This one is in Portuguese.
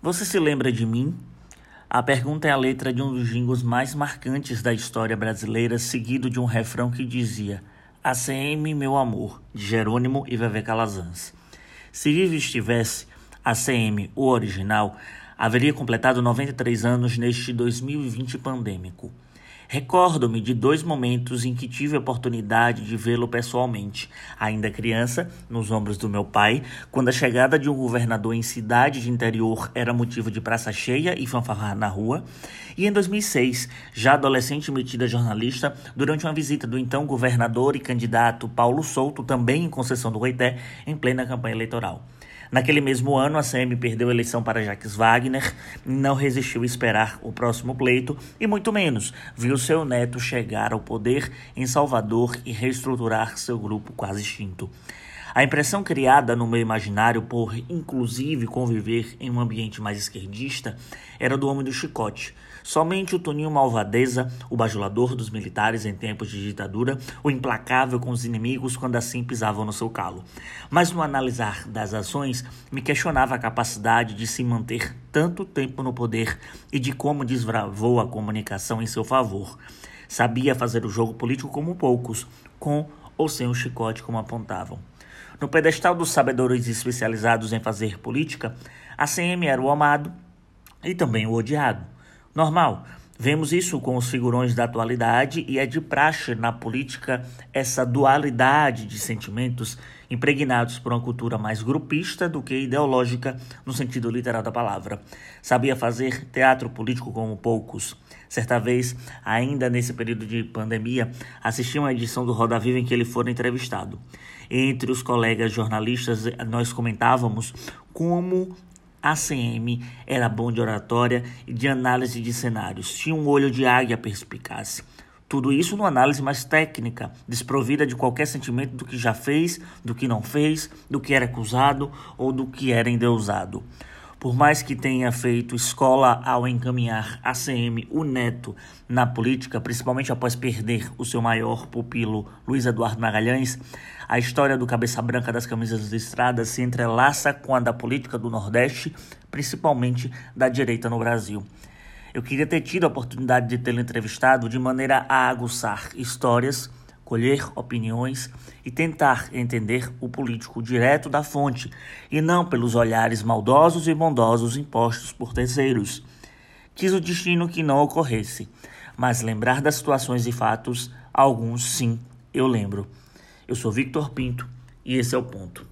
Você se lembra de mim? A pergunta é a letra de um dos jingles mais marcantes da história brasileira, seguido de um refrão que dizia ACM, meu amor, de Jerônimo e Vevé Calazans. Se vivo estivesse, ACM, o original, haveria completado 93 anos neste 2020 pandêmico. Recordo-me de dois momentos em que tive a oportunidade de vê-lo pessoalmente. Ainda criança, nos ombros do meu pai, quando a chegada de um governador em cidade de interior era motivo de praça cheia e fanfarrar na rua. E em 2006, já adolescente metida jornalista, durante uma visita do então governador e candidato Paulo Souto, também em Conceição do Goité, em plena campanha eleitoral. Naquele mesmo ano, a CM perdeu a eleição para Jacques Wagner, não resistiu a esperar o próximo pleito e, muito menos, viu seu neto chegar ao poder em Salvador e reestruturar seu grupo quase extinto. A impressão criada no meu imaginário por, inclusive, conviver em um ambiente mais esquerdista era do homem do chicote. Somente o Toninho Malvadeza, o bajulador dos militares em tempos de ditadura, o implacável com os inimigos quando assim pisavam no seu calo. Mas no analisar das ações, me questionava a capacidade de se manter tanto tempo no poder e de como desbravou a comunicação em seu favor. Sabia fazer o jogo político como poucos, com ou sem o chicote como apontavam. No pedestal dos sabedores especializados em fazer política, a CM era o amado e também o odiado. Normal, Vemos isso com os figurões da atualidade e é de praxe na política essa dualidade de sentimentos impregnados por uma cultura mais grupista do que ideológica no sentido literal da palavra. Sabia fazer teatro político como poucos. Certa vez, ainda nesse período de pandemia, assisti uma edição do Roda Viva em que ele foi entrevistado. Entre os colegas jornalistas, nós comentávamos como ACM era bom de oratória e de análise de cenários, tinha um olho de águia perspicaz. Tudo isso numa análise mais técnica, desprovida de qualquer sentimento do que já fez, do que não fez, do que era acusado ou do que era endeusado. Por mais que tenha feito escola ao encaminhar ACM, o neto, na política, principalmente após perder o seu maior pupilo, Luiz Eduardo Magalhães, a história do cabeça branca das camisas listradas se entrelaça com a da política do Nordeste, principalmente da direita no Brasil. Eu queria ter tido a oportunidade de tê-lo entrevistado de maneira a aguçar histórias colher opiniões e tentar entender o político direto da fonte e não pelos olhares maldosos e bondosos impostos por terceiros. Quis o destino que não ocorresse, mas lembrar das situações e fatos, alguns sim, eu lembro. Eu sou Victor Pinto e esse é o ponto.